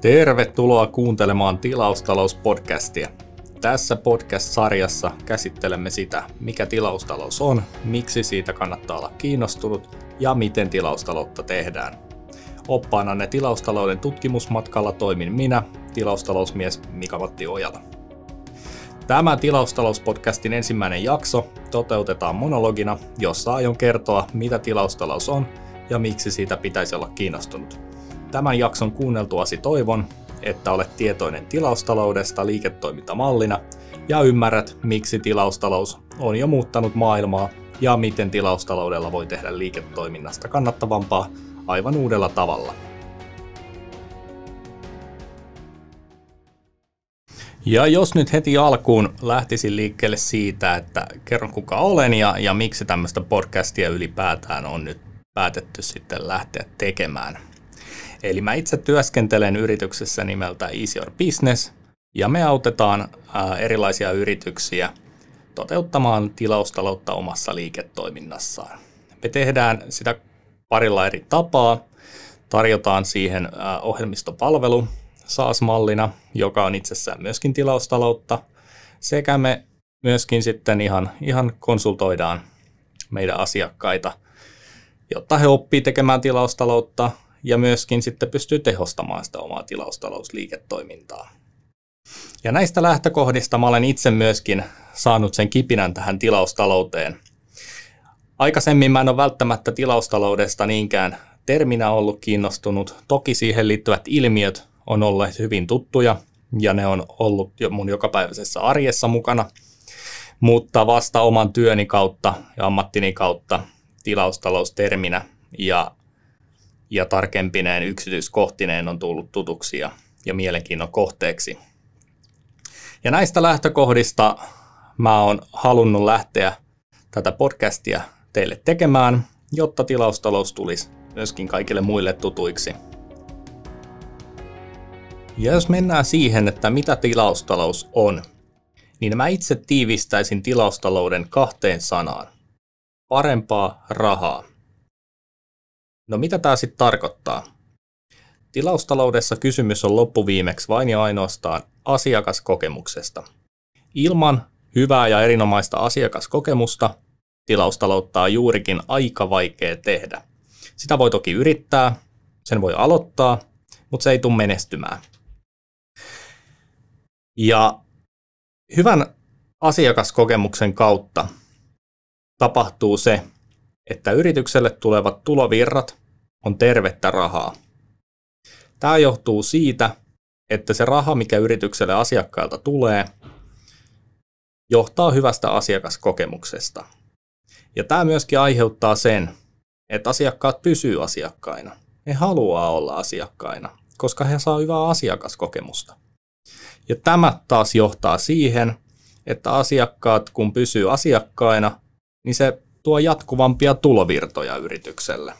Tervetuloa kuuntelemaan Tilaustalouspodcastia. Tässä podcast-sarjassa käsittelemme sitä, mikä tilaustalous on, miksi siitä kannattaa olla kiinnostunut ja miten tilaustaloutta tehdään. Oppaananne tilaustalouden tutkimusmatkalla toimin minä, tilaustalousmies Mika-Matti Ojala. Tämä Tilaustalouspodcastin ensimmäinen jakso toteutetaan monologina, jossa aion kertoa, mitä tilaustalous on ja miksi siitä pitäisi olla kiinnostunut. Tämän jakson kuunneltuasi toivon, että olet tietoinen tilaustaloudesta liiketoimintamallina ja ymmärrät, miksi tilaustalous on jo muuttanut maailmaa ja miten tilaustaloudella voi tehdä liiketoiminnasta kannattavampaa aivan uudella tavalla. Ja jos nyt heti alkuun lähtisin liikkeelle siitä, että kerron kuka olen ja, ja miksi tämmöistä podcastia ylipäätään on nyt päätetty sitten lähteä tekemään – Eli mä itse työskentelen yrityksessä nimeltä Easy Your Business, ja me autetaan erilaisia yrityksiä toteuttamaan tilaustaloutta omassa liiketoiminnassaan. Me tehdään sitä parilla eri tapaa. Tarjotaan siihen ohjelmistopalvelu SaaS-mallina, joka on itsessään myöskin tilaustaloutta, sekä me myöskin sitten ihan, ihan konsultoidaan meidän asiakkaita, jotta he oppii tekemään tilaustaloutta ja myöskin sitten pystyy tehostamaan sitä omaa tilaustalousliiketoimintaa. Ja näistä lähtökohdista mä olen itse myöskin saanut sen kipinän tähän tilaustalouteen. Aikaisemmin mä en ole välttämättä tilaustaloudesta niinkään terminä ollut kiinnostunut. Toki siihen liittyvät ilmiöt on olleet hyvin tuttuja ja ne on ollut mun jokapäiväisessä arjessa mukana. Mutta vasta oman työni kautta ja ammattini kautta tilaustalousterminä ja ja tarkempineen yksityiskohtineen on tullut tutuksi ja, ja mielenkiinnon kohteeksi. Ja näistä lähtökohdista mä oon halunnut lähteä tätä podcastia teille tekemään, jotta tilaustalous tulisi myöskin kaikille muille tutuiksi. Ja jos mennään siihen, että mitä tilaustalous on, niin mä itse tiivistäisin tilaustalouden kahteen sanaan. Parempaa rahaa. No mitä tämä sitten tarkoittaa? Tilaustaloudessa kysymys on loppuviimeksi vain ja ainoastaan asiakaskokemuksesta. Ilman hyvää ja erinomaista asiakaskokemusta tilaustaloutta on juurikin aika vaikea tehdä. Sitä voi toki yrittää, sen voi aloittaa, mutta se ei tule menestymään. Ja hyvän asiakaskokemuksen kautta tapahtuu se, että yritykselle tulevat tulovirrat on tervettä rahaa. Tämä johtuu siitä, että se raha, mikä yritykselle asiakkailta tulee, johtaa hyvästä asiakaskokemuksesta. Ja tämä myöskin aiheuttaa sen, että asiakkaat pysyy asiakkaina. He haluaa olla asiakkaina, koska he saa hyvää asiakaskokemusta. Ja tämä taas johtaa siihen, että asiakkaat kun pysyy asiakkaina, niin se tuo jatkuvampia tulovirtoja yritykselle.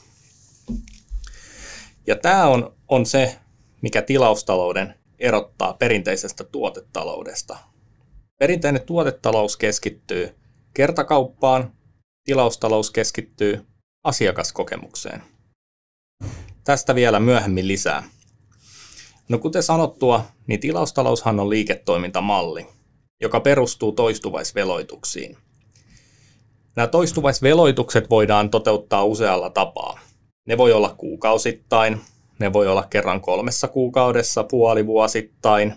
Ja tämä on, on se, mikä tilaustalouden erottaa perinteisestä tuotetaloudesta. Perinteinen tuotetalous keskittyy kertakauppaan, tilaustalous keskittyy asiakaskokemukseen. Tästä vielä myöhemmin lisää. No kuten sanottua, niin tilaustaloushan on liiketoimintamalli, joka perustuu toistuvaisveloituksiin – Nämä toistuvaisveloitukset voidaan toteuttaa usealla tapaa. Ne voi olla kuukausittain, ne voi olla kerran kolmessa kuukaudessa, puolivuosittain.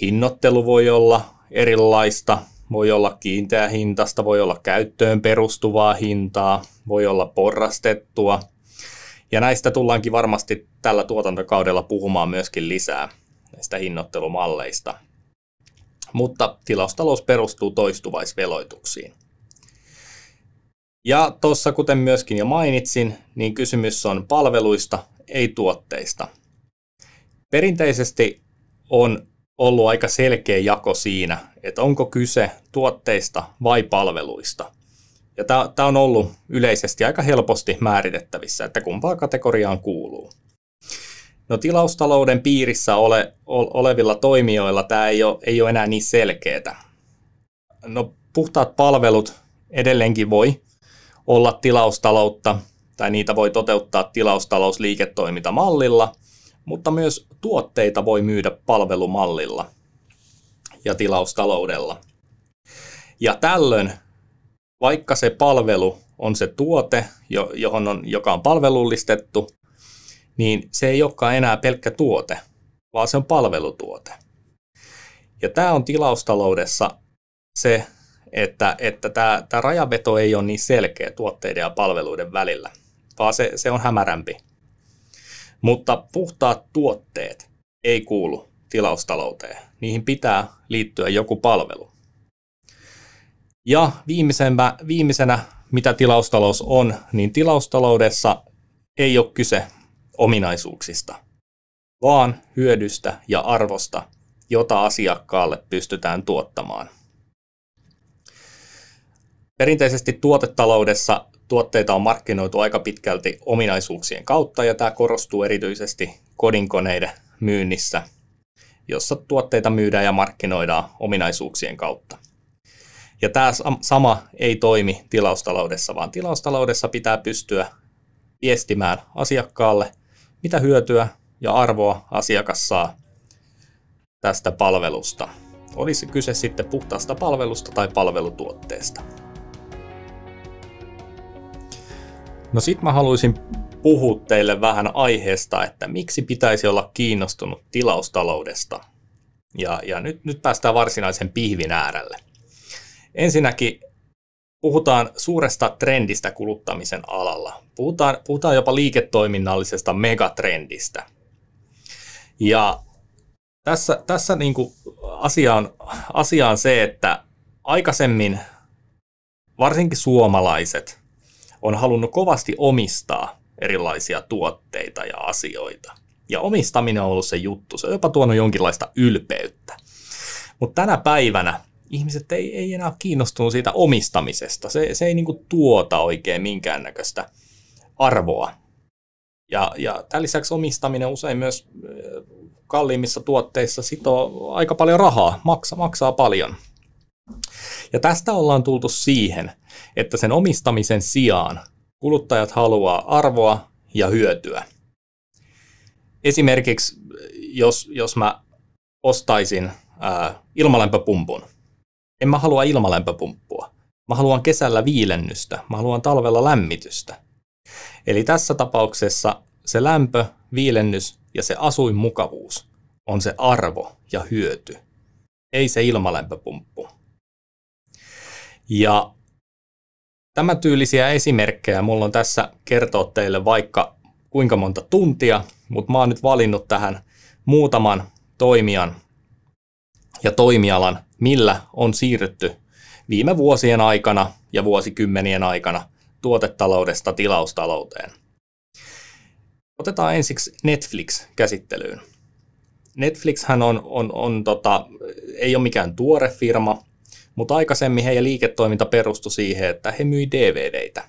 Hinnoittelu voi olla erilaista, voi olla kiinteä hintasta, voi olla käyttöön perustuvaa hintaa, voi olla porrastettua. Ja näistä tullaankin varmasti tällä tuotantokaudella puhumaan myöskin lisää näistä hinnoittelumalleista. Mutta tilaustalous perustuu toistuvaisveloituksiin. Ja tuossa, kuten myöskin jo mainitsin, niin kysymys on palveluista, ei tuotteista. Perinteisesti on ollut aika selkeä jako siinä, että onko kyse tuotteista vai palveluista. Ja tämä on ollut yleisesti aika helposti määritettävissä, että kumpaa kategoriaan kuuluu. No tilaustalouden piirissä ole, olevilla toimijoilla tämä ei ole, ei ole enää niin selkeää. No puhtaat palvelut edelleenkin voi olla tilaustaloutta, tai niitä voi toteuttaa tilaustalousliiketoimintamallilla, mutta myös tuotteita voi myydä palvelumallilla ja tilaustaloudella. Ja tällöin, vaikka se palvelu on se tuote, johon on, joka on palvelullistettu, niin se ei olekaan enää pelkkä tuote, vaan se on palvelutuote. Ja tämä on tilaustaloudessa se, että, että tämä, rajaveto ei ole niin selkeä tuotteiden ja palveluiden välillä, vaan se, se on hämärämpi. Mutta puhtaat tuotteet ei kuulu tilaustalouteen. Niihin pitää liittyä joku palvelu. Ja viimeisenä, viimeisenä, mitä tilaustalous on, niin tilaustaloudessa ei ole kyse ominaisuuksista, vaan hyödystä ja arvosta, jota asiakkaalle pystytään tuottamaan. Perinteisesti tuotetaloudessa tuotteita on markkinoitu aika pitkälti ominaisuuksien kautta ja tämä korostuu erityisesti kodinkoneiden myynnissä, jossa tuotteita myydään ja markkinoidaan ominaisuuksien kautta. Ja tämä sama ei toimi tilaustaloudessa, vaan tilaustaloudessa pitää pystyä viestimään asiakkaalle, mitä hyötyä ja arvoa asiakas saa tästä palvelusta. Olisi kyse sitten puhtaasta palvelusta tai palvelutuotteesta. No sit mä haluaisin puhua teille vähän aiheesta, että miksi pitäisi olla kiinnostunut tilaustaloudesta. Ja, ja nyt, nyt päästään varsinaisen pihvin äärelle. Ensinnäkin puhutaan suuresta trendistä kuluttamisen alalla. Puhutaan, puhutaan jopa liiketoiminnallisesta megatrendistä. Ja tässä, tässä niin kuin asia, on, asia on se, että aikaisemmin varsinkin suomalaiset on halunnut kovasti omistaa erilaisia tuotteita ja asioita. Ja omistaminen on ollut se juttu. Se on jopa tuonut jonkinlaista ylpeyttä. Mutta tänä päivänä ihmiset ei, ei enää kiinnostunut siitä omistamisesta. Se, se ei niinku tuota oikein minkäännäköistä arvoa. Ja, ja tämän lisäksi omistaminen usein myös kalliimmissa tuotteissa sitoo aika paljon rahaa, maksa, maksaa paljon. Ja tästä ollaan tultu siihen, että sen omistamisen sijaan kuluttajat haluaa arvoa ja hyötyä. Esimerkiksi jos, jos mä ostaisin ää, ilmalämpöpumpun, en mä halua ilmalämpöpumppua. Mä haluan kesällä viilennystä, mä haluan talvella lämmitystä. Eli tässä tapauksessa se lämpö, viilennys ja se asuinmukavuus on se arvo ja hyöty, ei se ilmalämpöpumppu. Ja Tämän tyylisiä esimerkkejä mulla on tässä kertoa teille vaikka kuinka monta tuntia, mutta mä oon nyt valinnut tähän muutaman toimijan ja toimialan, millä on siirrytty viime vuosien aikana ja vuosikymmenien aikana tuotetaloudesta tilaustalouteen. Otetaan ensiksi Netflix käsittelyyn. Netflix on, on, on tota, ei ole mikään tuore firma, mutta aikaisemmin heidän liiketoiminta perustui siihen, että he myi DVDitä.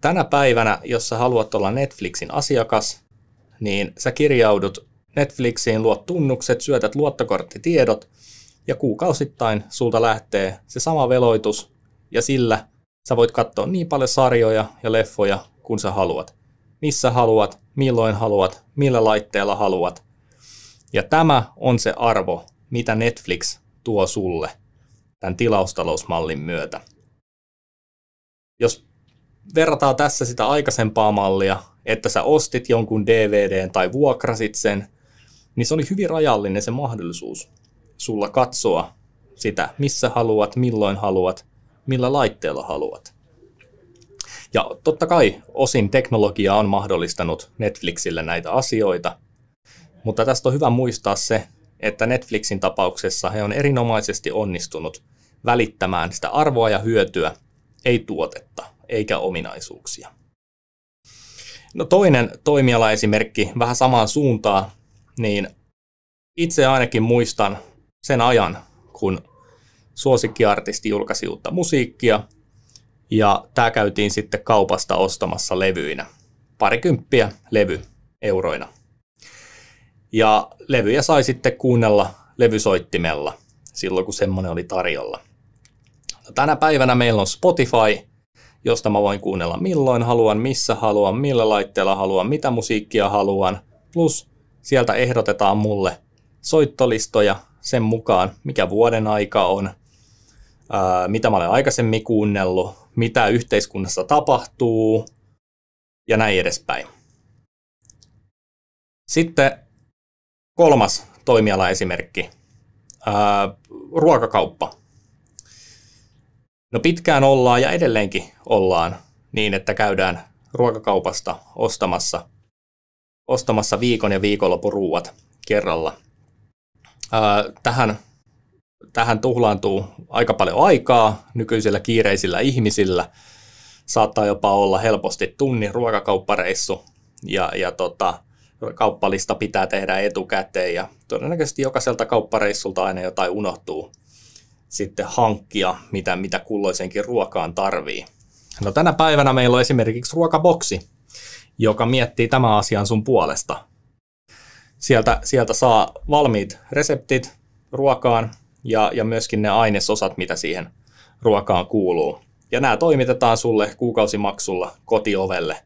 Tänä päivänä, jos sä haluat olla Netflixin asiakas, niin sä kirjaudut Netflixiin, luot tunnukset, syötät luottokorttitiedot ja kuukausittain sulta lähtee se sama veloitus ja sillä sä voit katsoa niin paljon sarjoja ja leffoja kuin sä haluat. Missä haluat, milloin haluat, millä laitteella haluat. Ja tämä on se arvo, mitä Netflix tuo sulle tämän tilaustalousmallin myötä. Jos verrataan tässä sitä aikaisempaa mallia, että sä ostit jonkun DVD tai vuokrasit sen, niin se oli hyvin rajallinen se mahdollisuus sulla katsoa sitä, missä haluat, milloin haluat, millä laitteella haluat. Ja totta kai osin teknologia on mahdollistanut Netflixille näitä asioita, mutta tästä on hyvä muistaa se, että Netflixin tapauksessa he on erinomaisesti onnistunut välittämään sitä arvoa ja hyötyä, ei tuotetta eikä ominaisuuksia. No toinen toimialaesimerkki vähän samaan suuntaan, niin itse ainakin muistan sen ajan, kun suosikkiartisti julkaisi uutta musiikkia, ja tämä käytiin sitten kaupasta ostamassa levyinä. Parikymppiä levy euroina. Ja levyjä sai sitten kuunnella levysoittimella silloin, kun semmoinen oli tarjolla. Tänä päivänä meillä on Spotify, josta mä voin kuunnella milloin haluan, missä haluan, millä laitteella haluan, mitä musiikkia haluan, Plus sieltä ehdotetaan mulle soittolistoja sen mukaan, mikä vuoden aika on, mitä mä olen aikaisemmin kuunnellut, mitä yhteiskunnassa tapahtuu ja näin edespäin. Sitten kolmas toimialaesimerkki, ää, ruokakauppa. No pitkään ollaan ja edelleenkin ollaan niin, että käydään ruokakaupasta ostamassa, ostamassa viikon ja viikonlopun ruuat kerralla. Ää, tähän, tähän tuhlaantuu aika paljon aikaa nykyisillä kiireisillä ihmisillä. Saattaa jopa olla helposti tunnin ruokakauppareissu ja, ja tota, kauppalista pitää tehdä etukäteen ja todennäköisesti jokaiselta kauppareissulta aina jotain unohtuu sitten hankkia, mitä, mitä kulloisenkin ruokaan tarvii. No tänä päivänä meillä on esimerkiksi ruokaboksi, joka miettii tämän asian sun puolesta. Sieltä, sieltä saa valmiit reseptit ruokaan ja, ja myöskin ne ainesosat, mitä siihen ruokaan kuuluu. Ja nämä toimitetaan sulle kuukausimaksulla kotiovelle.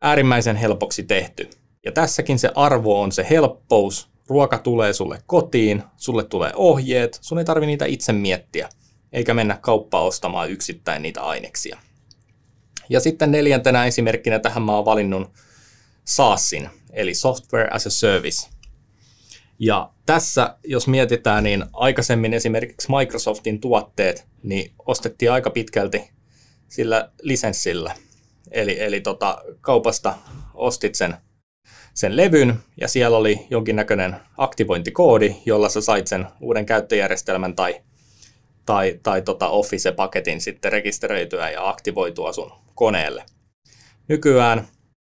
Äärimmäisen helpoksi tehty. Ja tässäkin se arvo on se helppous, ruoka tulee sulle kotiin, sulle tulee ohjeet, sun ei tarvi niitä itse miettiä, eikä mennä kauppaan ostamaan yksittäin niitä aineksia. Ja sitten neljäntenä esimerkkinä tähän mä oon valinnut SaaSin, eli Software as a Service. Ja tässä, jos mietitään, niin aikaisemmin esimerkiksi Microsoftin tuotteet niin ostettiin aika pitkälti sillä lisenssillä. Eli, eli tota, kaupasta ostit sen sen levyn ja siellä oli jonkinnäköinen aktivointikoodi, jolla sä sait sen uuden käyttöjärjestelmän tai, tai, tai tota Office-paketin sitten rekisteröityä ja aktivoitua sun koneelle. Nykyään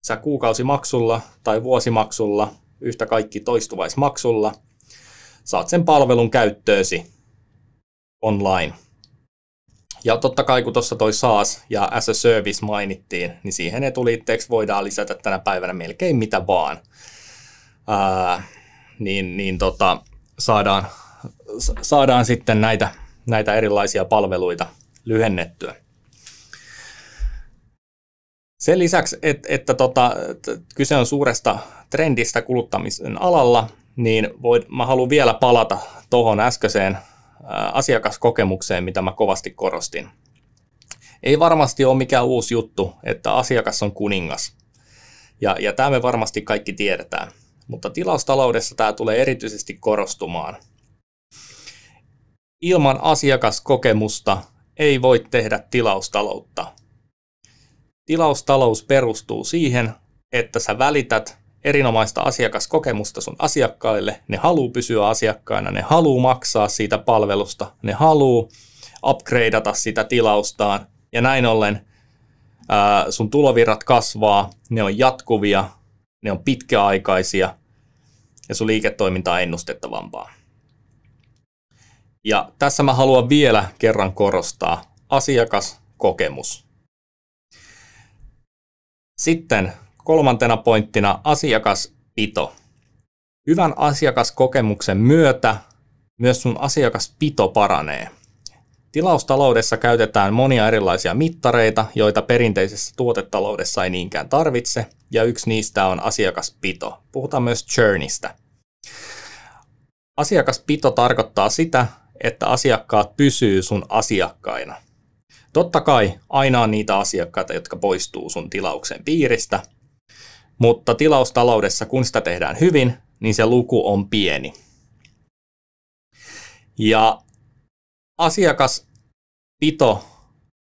sä kuukausimaksulla tai vuosimaksulla, yhtä kaikki toistuvaismaksulla, saat sen palvelun käyttöösi online ja totta kai kun tuossa toi SaaS ja as a service mainittiin, niin siihen etuliitteeksi voidaan lisätä tänä päivänä melkein mitä vaan. Ää, niin niin tota, saadaan, saadaan sitten näitä, näitä erilaisia palveluita lyhennettyä. Sen lisäksi, että, että tota, kyse on suuresta trendistä kuluttamisen alalla, niin voit, mä haluan vielä palata tuohon äskeiseen asiakaskokemukseen, mitä mä kovasti korostin. Ei varmasti ole mikään uusi juttu, että asiakas on kuningas. Ja, ja tämä me varmasti kaikki tiedetään. Mutta tilaustaloudessa tämä tulee erityisesti korostumaan. Ilman asiakaskokemusta ei voi tehdä tilaustaloutta. Tilaustalous perustuu siihen, että sä välität erinomaista asiakaskokemusta sun asiakkaille, ne haluaa pysyä asiakkaina, ne haluaa maksaa siitä palvelusta, ne haluaa upgradeata sitä tilaustaan ja näin ollen ää, sun tulovirrat kasvaa, ne on jatkuvia, ne on pitkäaikaisia ja sun liiketoiminta on ennustettavampaa. Ja tässä mä haluan vielä kerran korostaa asiakaskokemus. Sitten Kolmantena pointtina asiakaspito. Hyvän asiakaskokemuksen myötä myös sun asiakaspito paranee. Tilaustaloudessa käytetään monia erilaisia mittareita, joita perinteisessä tuotetaloudessa ei niinkään tarvitse, ja yksi niistä on asiakaspito. Puhutaan myös churnista. Asiakaspito tarkoittaa sitä, että asiakkaat pysyy sun asiakkaina. Totta kai aina on niitä asiakkaita, jotka poistuu sun tilauksen piiristä, mutta tilaustaloudessa, kun sitä tehdään hyvin, niin se luku on pieni. Ja asiakaspito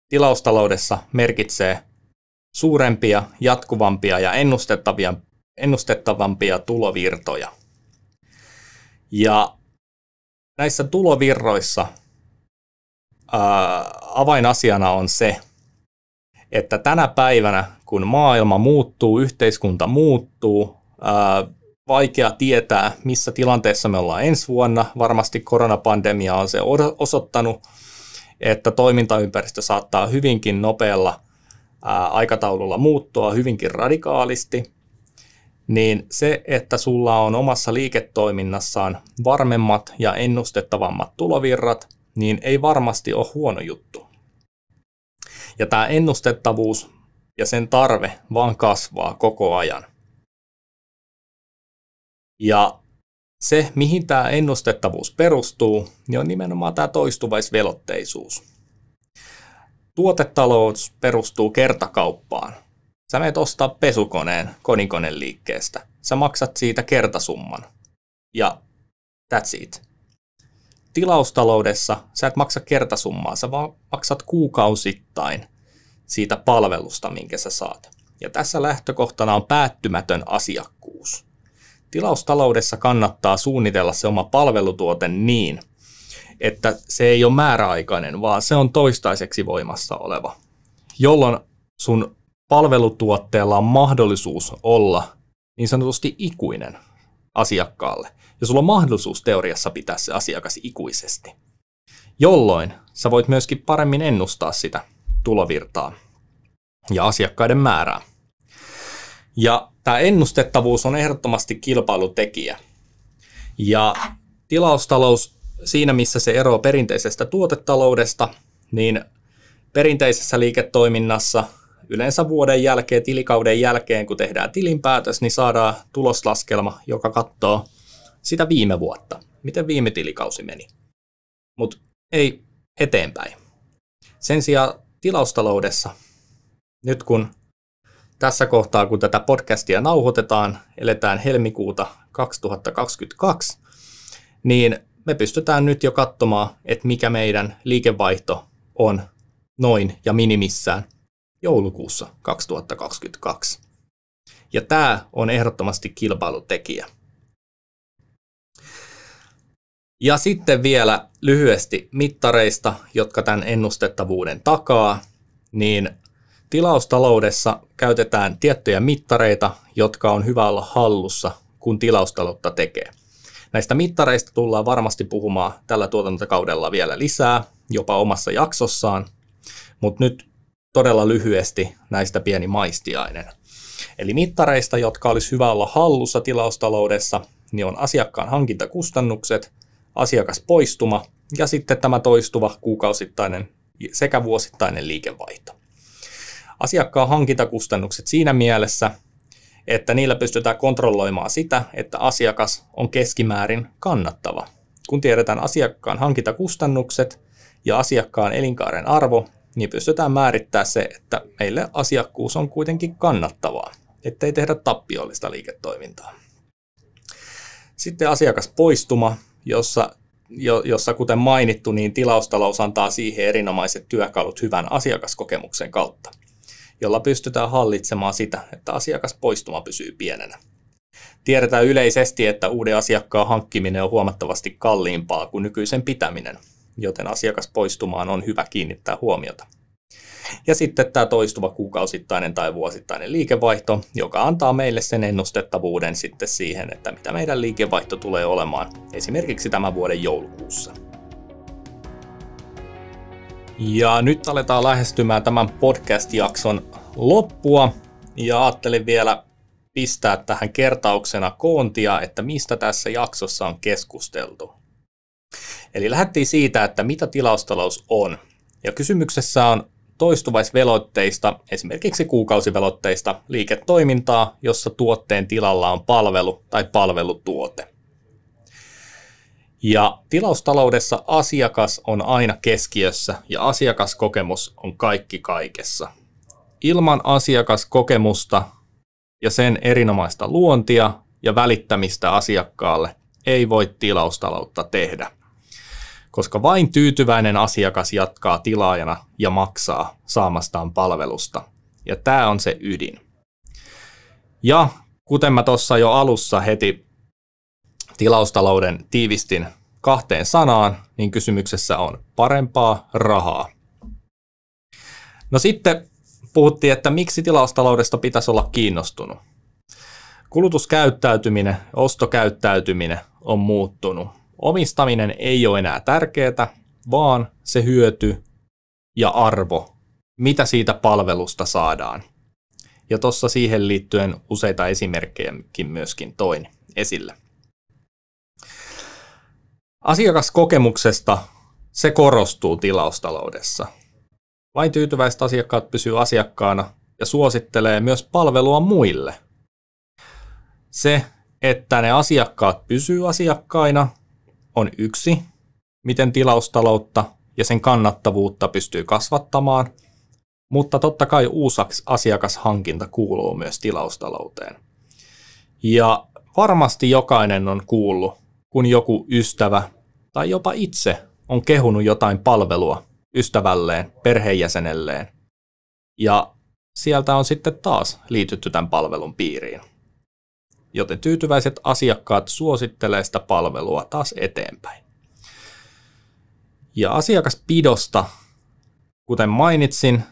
tilaustaloudessa merkitsee suurempia, jatkuvampia ja ennustettavia, ennustettavampia tulovirtoja. Ja näissä tulovirroissa ää, avainasiana on se, että tänä päivänä, kun maailma muuttuu, yhteiskunta muuttuu, vaikea tietää, missä tilanteessa me ollaan ensi vuonna. Varmasti koronapandemia on se osoittanut, että toimintaympäristö saattaa hyvinkin nopealla aikataululla muuttua hyvinkin radikaalisti. Niin se, että sulla on omassa liiketoiminnassaan varmemmat ja ennustettavammat tulovirrat, niin ei varmasti ole huono juttu. Ja tämä ennustettavuus ja sen tarve vaan kasvaa koko ajan. Ja se, mihin tämä ennustettavuus perustuu, niin on nimenomaan tämä toistuvaisvelotteisuus. Tuotetalous perustuu kertakauppaan. Sä menet ostaa pesukoneen konikoneen liikkeestä. Sä maksat siitä kertasumman. Ja that's it. Tilaustaloudessa sä et maksa kertasummaa, sä vaan maksat kuukausittain siitä palvelusta, minkä sä saat. Ja tässä lähtökohtana on päättymätön asiakkuus. Tilaustaloudessa kannattaa suunnitella se oma palvelutuote niin, että se ei ole määräaikainen, vaan se on toistaiseksi voimassa oleva, jolloin sun palvelutuotteella on mahdollisuus olla niin sanotusti ikuinen asiakkaalle. Ja sulla on mahdollisuus teoriassa pitää se asiakas ikuisesti, jolloin sä voit myöskin paremmin ennustaa sitä tulovirtaa ja asiakkaiden määrää. Ja tämä ennustettavuus on ehdottomasti kilpailutekijä. Ja tilaustalous siinä, missä se eroaa perinteisestä tuotetaloudesta, niin perinteisessä liiketoiminnassa yleensä vuoden jälkeen, tilikauden jälkeen, kun tehdään tilinpäätös, niin saadaan tuloslaskelma, joka katsoo sitä viime vuotta, miten viime tilikausi meni. Mutta ei eteenpäin. Sen sijaan tilaustaloudessa, nyt kun tässä kohtaa, kun tätä podcastia nauhoitetaan, eletään helmikuuta 2022, niin me pystytään nyt jo katsomaan, että mikä meidän liikevaihto on noin ja minimissään joulukuussa 2022. Ja tämä on ehdottomasti kilpailutekijä. Ja sitten vielä lyhyesti mittareista, jotka tämän ennustettavuuden takaa, niin tilaustaloudessa käytetään tiettyjä mittareita, jotka on hyvä olla hallussa, kun tilaustaloutta tekee. Näistä mittareista tullaan varmasti puhumaan tällä tuotantokaudella vielä lisää, jopa omassa jaksossaan, mutta nyt todella lyhyesti näistä pieni maistiainen. Eli mittareista, jotka olisi hyvä olla hallussa tilaustaloudessa, niin on asiakkaan hankintakustannukset, asiakaspoistuma ja sitten tämä toistuva kuukausittainen sekä vuosittainen liikevaihto. Asiakkaan hankintakustannukset siinä mielessä, että niillä pystytään kontrolloimaan sitä, että asiakas on keskimäärin kannattava. Kun tiedetään asiakkaan hankintakustannukset ja asiakkaan elinkaaren arvo, niin pystytään määrittämään se, että meille asiakkuus on kuitenkin kannattavaa, ettei tehdä tappiollista liiketoimintaa. Sitten asiakaspoistuma, jossa, jo, jossa kuten mainittu, niin tilaustalous antaa siihen erinomaiset työkalut hyvän asiakaskokemuksen kautta jolla pystytään hallitsemaan sitä, että asiakaspoistuma pysyy pienenä. Tiedetään yleisesti, että uuden asiakkaan hankkiminen on huomattavasti kalliimpaa kuin nykyisen pitäminen, joten asiakaspoistumaan on hyvä kiinnittää huomiota. Ja sitten tämä toistuva kuukausittainen tai vuosittainen liikevaihto, joka antaa meille sen ennustettavuuden sitten siihen, että mitä meidän liikevaihto tulee olemaan esimerkiksi tämän vuoden joulukuussa. Ja nyt aletaan lähestymään tämän podcast-jakson loppua ja ajattelin vielä pistää tähän kertauksena koontia, että mistä tässä jaksossa on keskusteltu. Eli lähdettiin siitä, että mitä tilaustalous on. Ja kysymyksessä on toistuvaisvelotteista, esimerkiksi kuukausivelotteista, liiketoimintaa, jossa tuotteen tilalla on palvelu tai palvelutuote. Ja tilaustaloudessa asiakas on aina keskiössä ja asiakaskokemus on kaikki kaikessa. Ilman asiakaskokemusta ja sen erinomaista luontia ja välittämistä asiakkaalle ei voi tilaustaloutta tehdä, koska vain tyytyväinen asiakas jatkaa tilaajana ja maksaa saamastaan palvelusta. Ja tämä on se ydin. Ja kuten mä tuossa jo alussa heti tilaustalouden tiivistin kahteen sanaan, niin kysymyksessä on parempaa rahaa. No sitten puhuttiin, että miksi tilaustaloudesta pitäisi olla kiinnostunut. Kulutuskäyttäytyminen, ostokäyttäytyminen on muuttunut. Omistaminen ei ole enää tärkeää, vaan se hyöty ja arvo, mitä siitä palvelusta saadaan. Ja tuossa siihen liittyen useita esimerkkejäkin myöskin toin esille. Asiakaskokemuksesta se korostuu tilaustaloudessa. Vain tyytyväiset asiakkaat pysyy asiakkaana ja suosittelee myös palvelua muille. Se, että ne asiakkaat pysyy asiakkaina, on yksi, miten tilaustaloutta ja sen kannattavuutta pystyy kasvattamaan, mutta totta kai uusi asiakashankinta kuuluu myös tilaustalouteen. Ja varmasti jokainen on kuullut, kun joku ystävä tai jopa itse on kehunut jotain palvelua ystävälleen, perheenjäsenelleen, ja sieltä on sitten taas liitytty tämän palvelun piiriin. Joten tyytyväiset asiakkaat suosittelee sitä palvelua taas eteenpäin. Ja asiakaspidosta, kuten mainitsin,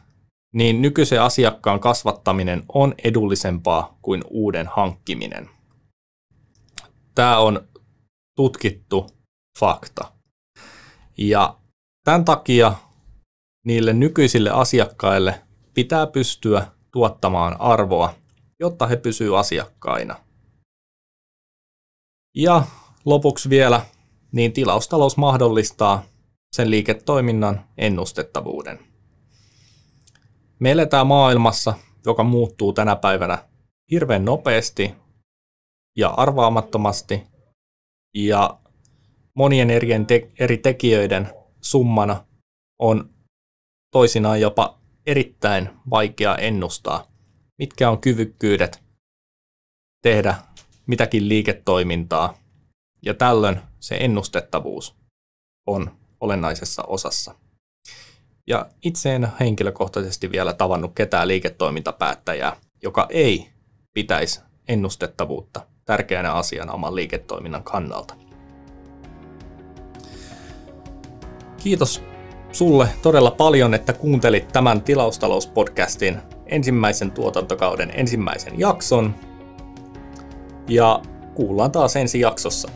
niin nykyisen asiakkaan kasvattaminen on edullisempaa kuin uuden hankkiminen. Tämä on tutkittu fakta. Ja tämän takia niille nykyisille asiakkaille pitää pystyä tuottamaan arvoa, jotta he pysyvät asiakkaina. Ja lopuksi vielä, niin tilaustalous mahdollistaa sen liiketoiminnan ennustettavuuden. Me eletään maailmassa, joka muuttuu tänä päivänä hirveän nopeasti ja arvaamattomasti, ja monien eri, te- eri tekijöiden summana on toisinaan jopa erittäin vaikea ennustaa, mitkä on kyvykkyydet tehdä mitäkin liiketoimintaa, ja tällöin se ennustettavuus on olennaisessa osassa. Ja itse en henkilökohtaisesti vielä tavannut ketään liiketoimintapäättäjää, joka ei pitäisi ennustettavuutta tärkeänä asiana oman liiketoiminnan kannalta. Kiitos sulle todella paljon, että kuuntelit tämän tilaustalouspodcastin ensimmäisen tuotantokauden ensimmäisen jakson. Ja kuullaan taas ensi jaksossa.